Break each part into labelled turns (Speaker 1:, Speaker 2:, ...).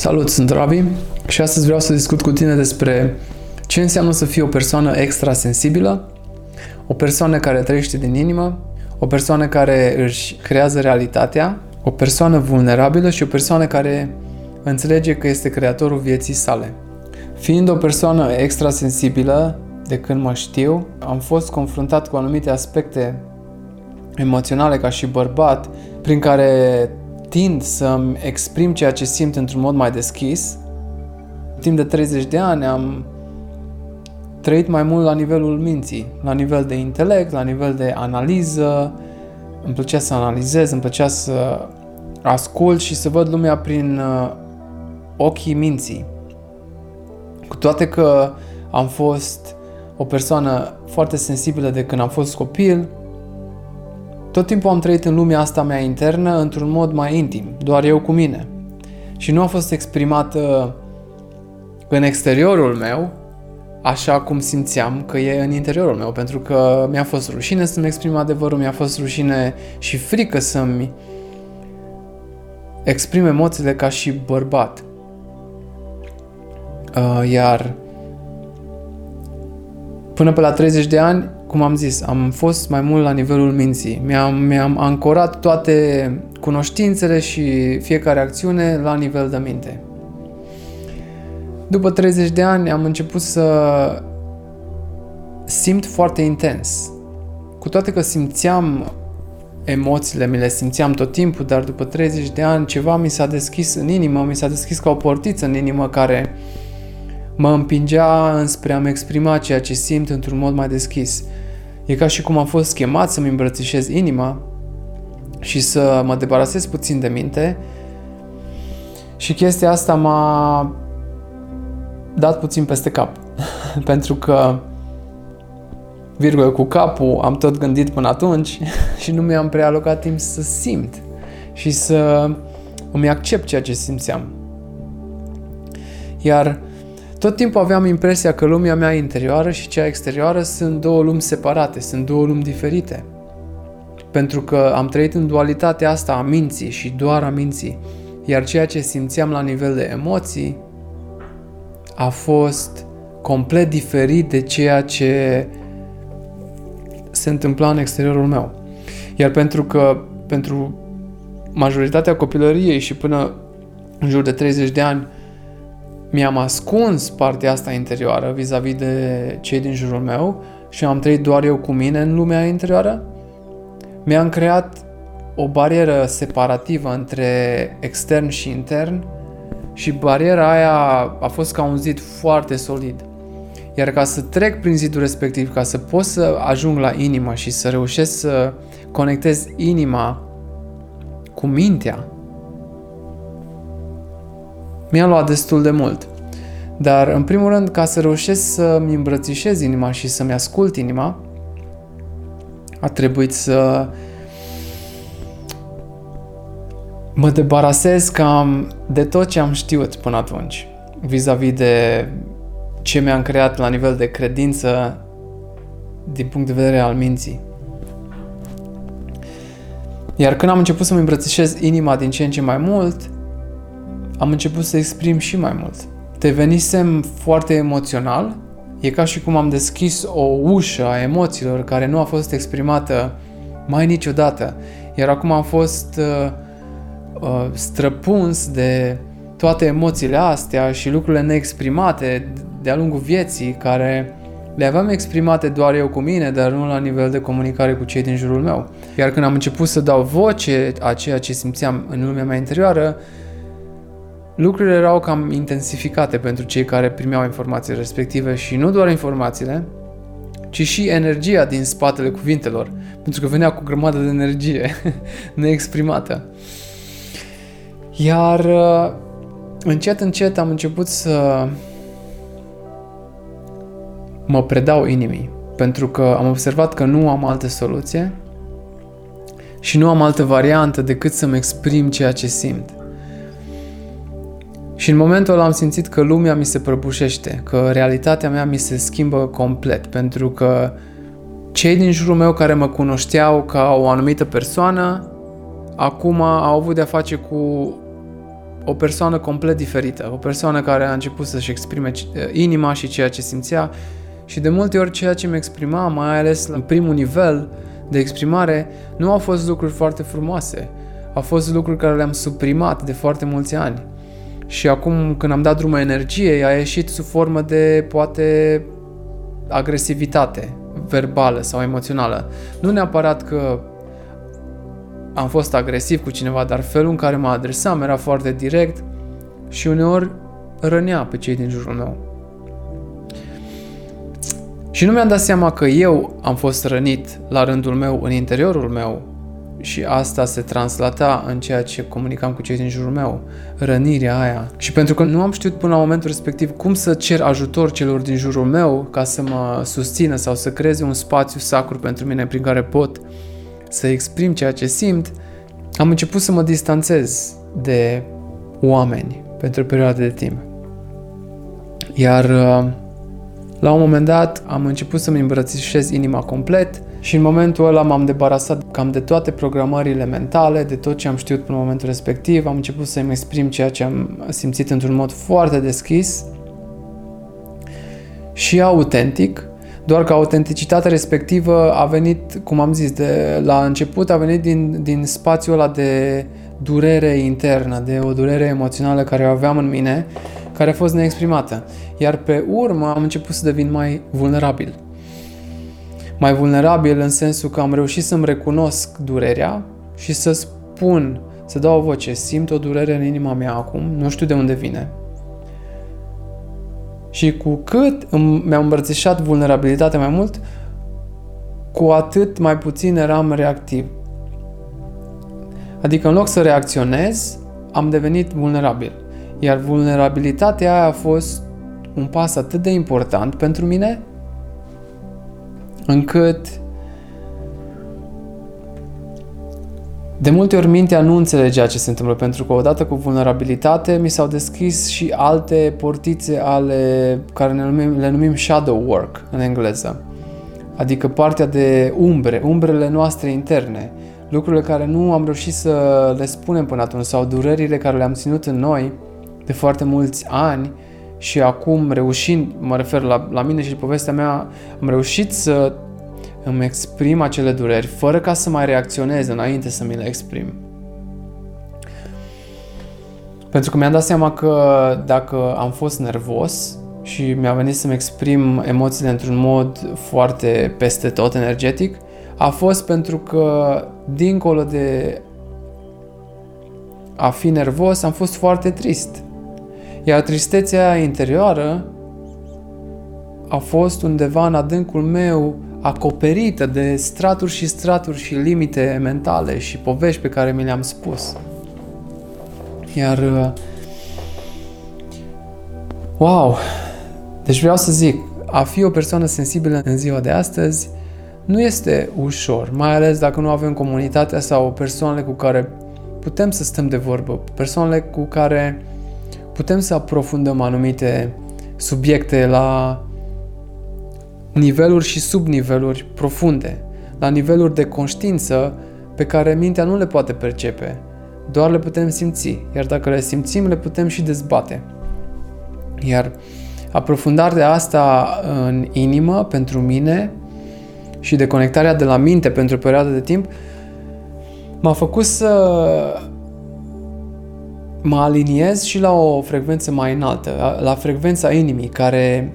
Speaker 1: Salut, sunt Ravi și astăzi vreau să discut cu tine despre ce înseamnă să fii o persoană extrasensibilă, o persoană care trăiește din inimă, o persoană care își creează realitatea, o persoană vulnerabilă și o persoană care înțelege că este creatorul vieții sale. Fiind o persoană extrasensibilă, de când mă știu, am fost confruntat cu anumite aspecte emoționale ca și bărbat, prin care tind să-mi exprim ceea ce simt într-un mod mai deschis. Timp de 30 de ani am trăit mai mult la nivelul minții, la nivel de intelect, la nivel de analiză. Îmi plăcea să analizez, îmi plăcea să ascult și să văd lumea prin uh, ochii minții. Cu toate că am fost o persoană foarte sensibilă de când am fost copil, tot timpul am trăit în lumea asta mea internă într-un mod mai intim, doar eu cu mine. Și nu a fost exprimată în exteriorul meu așa cum simțeam că e în interiorul meu, pentru că mi-a fost rușine să-mi exprim adevărul, mi-a fost rușine și frică să-mi exprim emoțiile ca și bărbat. Uh, iar până pe la 30 de ani cum am zis, am fost mai mult la nivelul minții. Mi-am, mi-am ancorat toate cunoștințele și fiecare acțiune la nivel de minte. După 30 de ani am început să simt foarte intens. Cu toate că simțeam emoțiile, mi le simțeam tot timpul, dar după 30 de ani ceva mi s-a deschis în inimă, mi s-a deschis ca o portiță în inimă care mă împingea înspre a-mi exprima ceea ce simt într-un mod mai deschis. E ca și cum am fost chemat să-mi îmbrățișez inima și să mă debarasez puțin de minte și chestia asta m-a dat puțin peste cap. Pentru că virgulă cu capul am tot gândit până atunci și nu mi-am prea alocat timp să simt și să îmi accept ceea ce simțeam. Iar tot timpul aveam impresia că lumea mea interioară și cea exterioară sunt două lumi separate, sunt două lumi diferite. Pentru că am trăit în dualitatea asta a minții și doar a minții, iar ceea ce simțeam la nivel de emoții a fost complet diferit de ceea ce se întâmpla în exteriorul meu. Iar pentru că pentru majoritatea copilăriei și până în jur de 30 de ani mi-am ascuns partea asta interioară vis-a-vis de cei din jurul meu și am trăit doar eu cu mine în lumea interioară, mi-am creat o barieră separativă între extern și intern și bariera aia a fost ca un zid foarte solid. Iar ca să trec prin zidul respectiv, ca să pot să ajung la inimă și să reușesc să conectez inima cu mintea, mi-a luat destul de mult. Dar, în primul rând, ca să reușesc să-mi îmbrățișez inima și să-mi ascult inima, a trebuit să mă debarasez cam de tot ce am știut până atunci, vis-a-vis de ce mi-am creat la nivel de credință din punct de vedere al minții. Iar când am început să-mi îmbrățișez inima din ce în ce mai mult, am început să exprim și mai mult. Devenisem foarte emoțional, e ca și cum am deschis o ușă a emoțiilor care nu a fost exprimată mai niciodată, iar acum am fost uh, uh, străpuns de toate emoțiile astea și lucrurile neexprimate de-a lungul vieții care le aveam exprimate doar eu cu mine, dar nu la nivel de comunicare cu cei din jurul meu. Iar când am început să dau voce a ceea ce simțeam în lumea mea interioară, lucrurile erau cam intensificate pentru cei care primeau informațiile respective și nu doar informațiile, ci și energia din spatele cuvintelor, pentru că venea cu o grămadă de energie neexprimată. Iar uh, încet, încet am început să mă predau inimii, pentru că am observat că nu am altă soluție și nu am altă variantă decât să-mi exprim ceea ce simt. Și în momentul ăla am simțit că lumea mi se prăbușește, că realitatea mea mi se schimbă complet, pentru că cei din jurul meu care mă cunoșteau ca o anumită persoană, acum au avut de-a face cu o persoană complet diferită, o persoană care a început să-și exprime inima și ceea ce simțea și de multe ori ceea ce mi exprima, mai ales în primul nivel de exprimare, nu au fost lucruri foarte frumoase. Au fost lucruri care le-am suprimat de foarte mulți ani. Și acum când am dat drumul energiei, a ieșit sub formă de poate agresivitate verbală sau emoțională. Nu neapărat că am fost agresiv cu cineva, dar felul în care mă adresam era foarte direct și uneori rănea pe cei din jurul meu. Și nu mi-am dat seama că eu am fost rănit la rândul meu în interiorul meu și asta se translata în ceea ce comunicam cu cei din jurul meu, rănirea aia. Și pentru că nu am știut până la momentul respectiv cum să cer ajutor celor din jurul meu ca să mă susțină sau să creeze un spațiu sacru pentru mine prin care pot să exprim ceea ce simt, am început să mă distanțez de oameni pentru o perioadă de timp. Iar uh, la un moment dat am început să-mi îmbrățișez inima complet și în momentul ăla m-am debarasat cam de toate programările mentale, de tot ce am știut până în momentul respectiv, am început să-mi exprim ceea ce am simțit într-un mod foarte deschis și autentic, doar că autenticitatea respectivă a venit, cum am zis, de, la început a venit din, din spațiul ăla de durere internă, de o durere emoțională care o aveam în mine, care a fost neexprimată. Iar pe urmă am început să devin mai vulnerabil. Mai vulnerabil în sensul că am reușit să-mi recunosc durerea și să spun, să dau o voce, simt o durere în inima mea acum, nu știu de unde vine. Și cu cât mi-am îmbrățișat vulnerabilitatea mai mult, cu atât mai puțin eram reactiv. Adică în loc să reacționez, am devenit vulnerabil. Iar vulnerabilitatea aia a fost un pas atât de important pentru mine, încât de multe ori mintea nu înțelegea ce se întâmplă, pentru că odată cu vulnerabilitate mi s-au deschis și alte portițe ale care ne numim, le numim shadow work în engleză. Adică partea de umbre, umbrele noastre interne, lucrurile care nu am reușit să le spunem până atunci sau durerile care le-am ținut în noi de foarte mulți ani și acum reușind, mă refer la, la mine și povestea mea, am reușit să îmi exprim acele dureri fără ca să mai reacționez înainte să mi le exprim. Pentru că mi-am dat seama că dacă am fost nervos și mi-a venit să-mi exprim emoțiile într-un mod foarte peste tot energetic, a fost pentru că dincolo de a fi nervos, am fost foarte trist. Iar tristețea interioară a fost undeva în adâncul meu acoperită de straturi și straturi și limite mentale și povești pe care mi le-am spus. Iar uh, wow! Deci vreau să zic, a fi o persoană sensibilă în ziua de astăzi nu este ușor, mai ales dacă nu avem comunitatea sau persoanele cu care putem să stăm de vorbă, persoanele cu care putem să aprofundăm anumite subiecte la niveluri și subniveluri profunde, la niveluri de conștiință pe care mintea nu le poate percepe, doar le putem simți, iar dacă le simțim, le putem și dezbate. Iar aprofundarea asta în inimă, pentru mine, și de conectarea de la minte pentru o perioadă de timp, m-a făcut să mă aliniez și la o frecvență mai înaltă, la frecvența inimii, care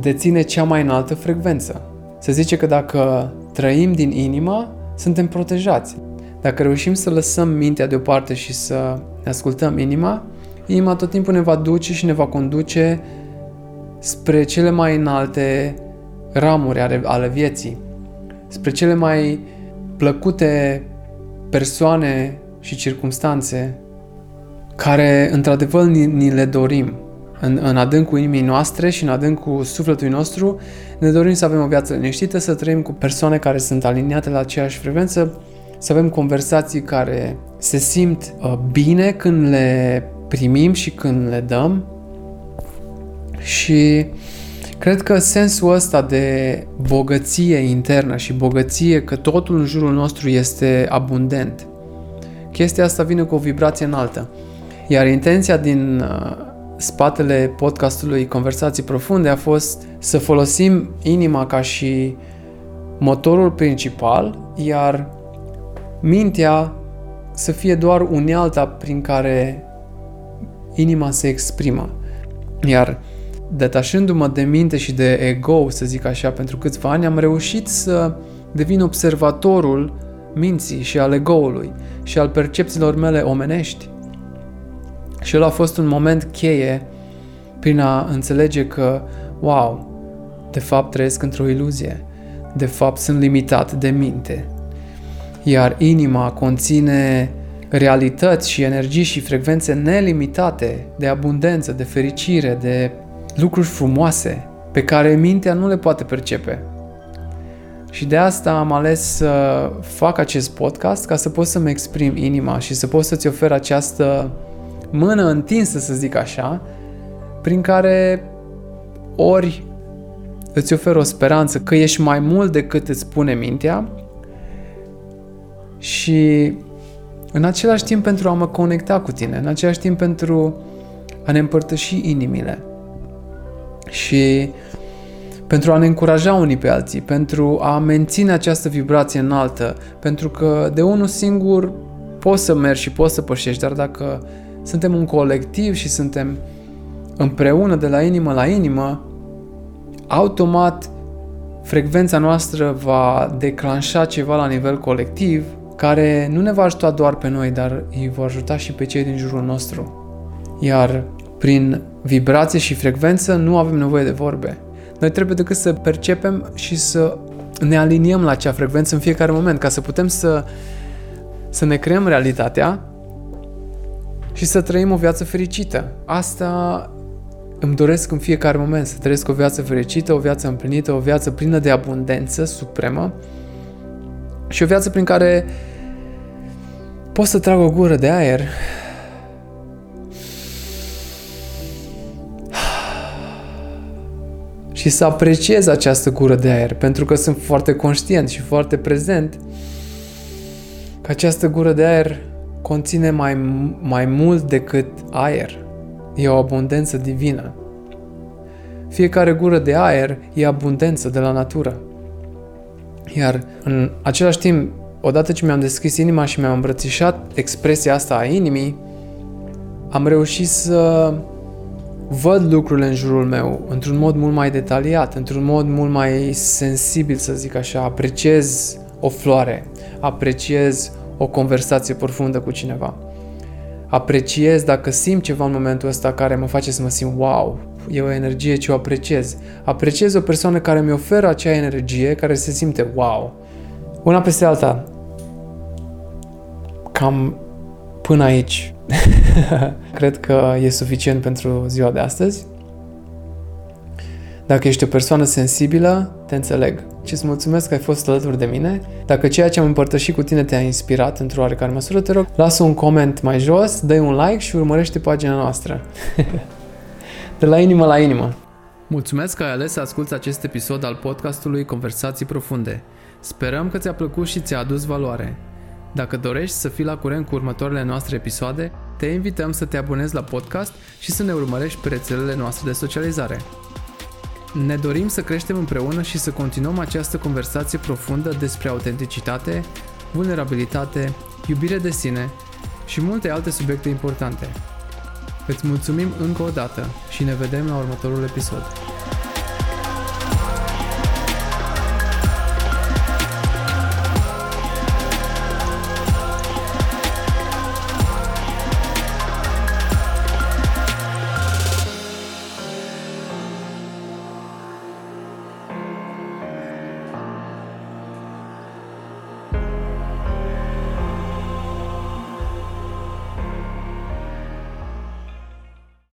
Speaker 1: deține cea mai înaltă frecvență. Se zice că dacă trăim din inimă, suntem protejați. Dacă reușim să lăsăm mintea deoparte și să ne ascultăm inima, inima tot timpul ne va duce și ne va conduce spre cele mai înalte ramuri ale, ale vieții, spre cele mai plăcute persoane și circumstanțe care într-adevăr ni, ni le dorim. În, în adâncul inimii noastre și în adâncul sufletului nostru ne dorim să avem o viață liniștită, să trăim cu persoane care sunt aliniate la aceeași frecvență, să avem conversații care se simt uh, bine când le primim și când le dăm. Și cred că sensul ăsta de bogăție internă și bogăție că totul în jurul nostru este abundent, chestia asta vine cu o vibrație înaltă. Iar intenția din uh, spatele podcastului Conversații Profunde a fost să folosim inima ca și motorul principal, iar mintea să fie doar unealta prin care inima se exprimă. Iar detașându-mă de minte și de ego, să zic așa, pentru câțiva ani, am reușit să devin observatorul minții și al ego-ului și al percepțiilor mele omenești. Și el a fost un moment cheie prin a înțelege că, wow, de fapt trăiesc într-o iluzie, de fapt sunt limitat de minte. Iar inima conține realități și energii și frecvențe nelimitate de abundență, de fericire, de lucruri frumoase pe care mintea nu le poate percepe. Și de asta am ales să fac acest podcast ca să pot să-mi exprim inima și să pot să-ți ofer această mână întinsă, să zic așa, prin care ori îți ofer o speranță că ești mai mult decât îți spune mintea și în același timp pentru a mă conecta cu tine, în același timp pentru a ne împărtăși inimile și pentru a ne încuraja unii pe alții, pentru a menține această vibrație înaltă, pentru că de unul singur poți să mergi și poți să pășești, dar dacă suntem un colectiv și suntem împreună de la inimă la inimă, automat frecvența noastră va declanșa ceva la nivel colectiv care nu ne va ajuta doar pe noi, dar îi va ajuta și pe cei din jurul nostru. Iar prin vibrație și frecvență nu avem nevoie de vorbe. Noi trebuie decât să percepem și să ne aliniem la acea frecvență în fiecare moment, ca să putem să, să ne creăm realitatea și să trăim o viață fericită. Asta îmi doresc în fiecare moment, să trăiesc o viață fericită, o viață împlinită, o viață plină de abundență supremă și o viață prin care pot să trag o gură de aer și să apreciez această gură de aer, pentru că sunt foarte conștient și foarte prezent că această gură de aer conține mai, mai mult decât aer. E o abundență divină. Fiecare gură de aer e abundență de la natură. Iar în același timp, odată ce mi-am deschis inima și mi-am îmbrățișat expresia asta a inimii, am reușit să văd lucrurile în jurul meu într-un mod mult mai detaliat, într-un mod mult mai sensibil, să zic așa. Apreciez o floare, apreciez o conversație profundă cu cineva. Apreciez dacă simt ceva în momentul ăsta care mă face să mă simt wow, e o energie ce o apreciez. Apreciez o persoană care mi oferă acea energie care se simte wow. Una peste alta. Cam până aici. Cred că e suficient pentru ziua de astăzi. Dacă ești o persoană sensibilă, te înțeleg și îți mulțumesc că ai fost alături de mine. Dacă ceea ce am împărtășit cu tine te-a inspirat într-o oarecare măsură, te rog, lasă un coment mai jos, dă un like și urmărește pagina noastră. de la inimă la inimă. Mulțumesc că ai ales să asculti acest episod al podcastului Conversații Profunde. Sperăm că ți-a plăcut și ți-a adus valoare. Dacă dorești să fii la curent cu următoarele noastre episoade, te invităm să te abonezi la podcast și să ne urmărești pe rețelele noastre de socializare. Ne dorim să creștem împreună și să continuăm această conversație profundă despre autenticitate, vulnerabilitate, iubire de sine și multe alte subiecte importante. Îți mulțumim încă o dată și ne vedem la următorul episod.